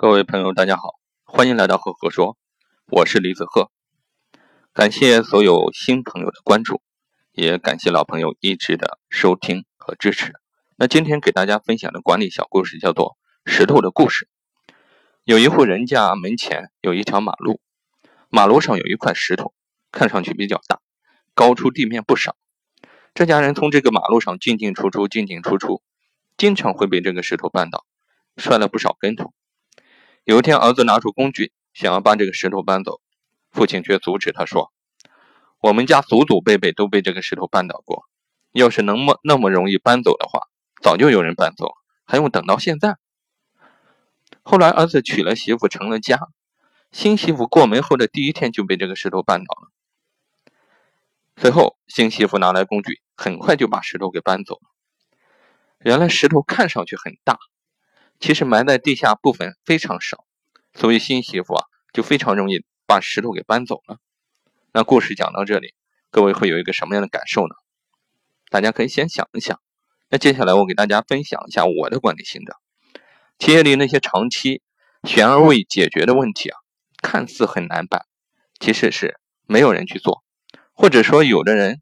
各位朋友，大家好，欢迎来到赫赫说，我是李子赫。感谢所有新朋友的关注，也感谢老朋友一直的收听和支持。那今天给大家分享的管理小故事叫做《石头的故事》。有一户人家门前有一条马路，马路上有一块石头，看上去比较大，高出地面不少。这家人从这个马路上进进出出，进进出出，经常会被这个石头绊倒，摔了不少跟头。有一天，儿子拿出工具，想要把这个石头搬走，父亲却阻止他说：“我们家祖祖辈辈都被这个石头绊倒过，要是能么那么容易搬走的话，早就有人搬走了，还用等到现在？”后来，儿子娶了媳妇，成了家，新媳妇过门后的第一天就被这个石头绊倒了。随后，新媳妇拿来工具，很快就把石头给搬走了。原来，石头看上去很大。其实埋在地下部分非常少，所以新媳妇啊就非常容易把石头给搬走了。那故事讲到这里，各位会有一个什么样的感受呢？大家可以先想一想。那接下来我给大家分享一下我的管理心得。企业里那些长期悬而未解决的问题啊，看似很难办，其实是没有人去做，或者说有的人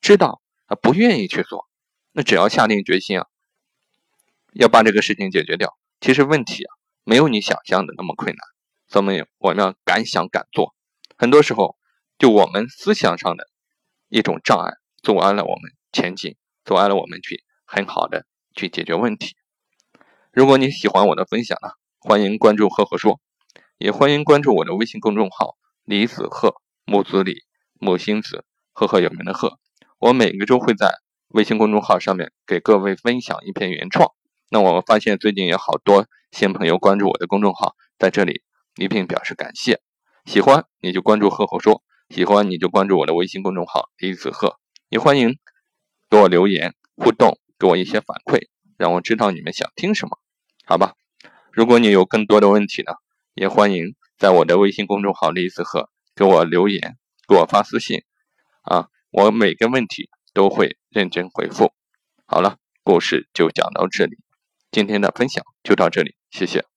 知道啊不愿意去做。那只要下定决心啊。要把这个事情解决掉，其实问题啊没有你想象的那么困难，所以我们要敢想敢做。很多时候，就我们思想上的一种障碍，阻碍了我们前进，阻碍了我们去很好的去解决问题。如果你喜欢我的分享呢，欢迎关注赫赫说，也欢迎关注我的微信公众号李子赫木子李木星子赫赫有名的赫。我每个周会在微信公众号上面给各位分享一篇原创。那我们发现最近有好多新朋友关注我的公众号，在这里一并表示感谢。喜欢你就关注赫赫说，喜欢你就关注我的微信公众号李子赫。也欢迎给我留言互动，给我一些反馈，让我知道你们想听什么，好吧？如果你有更多的问题呢，也欢迎在我的微信公众号李子赫给我留言，给我发私信啊，我每个问题都会认真回复。好了，故事就讲到这里。今天的分享就到这里，谢谢。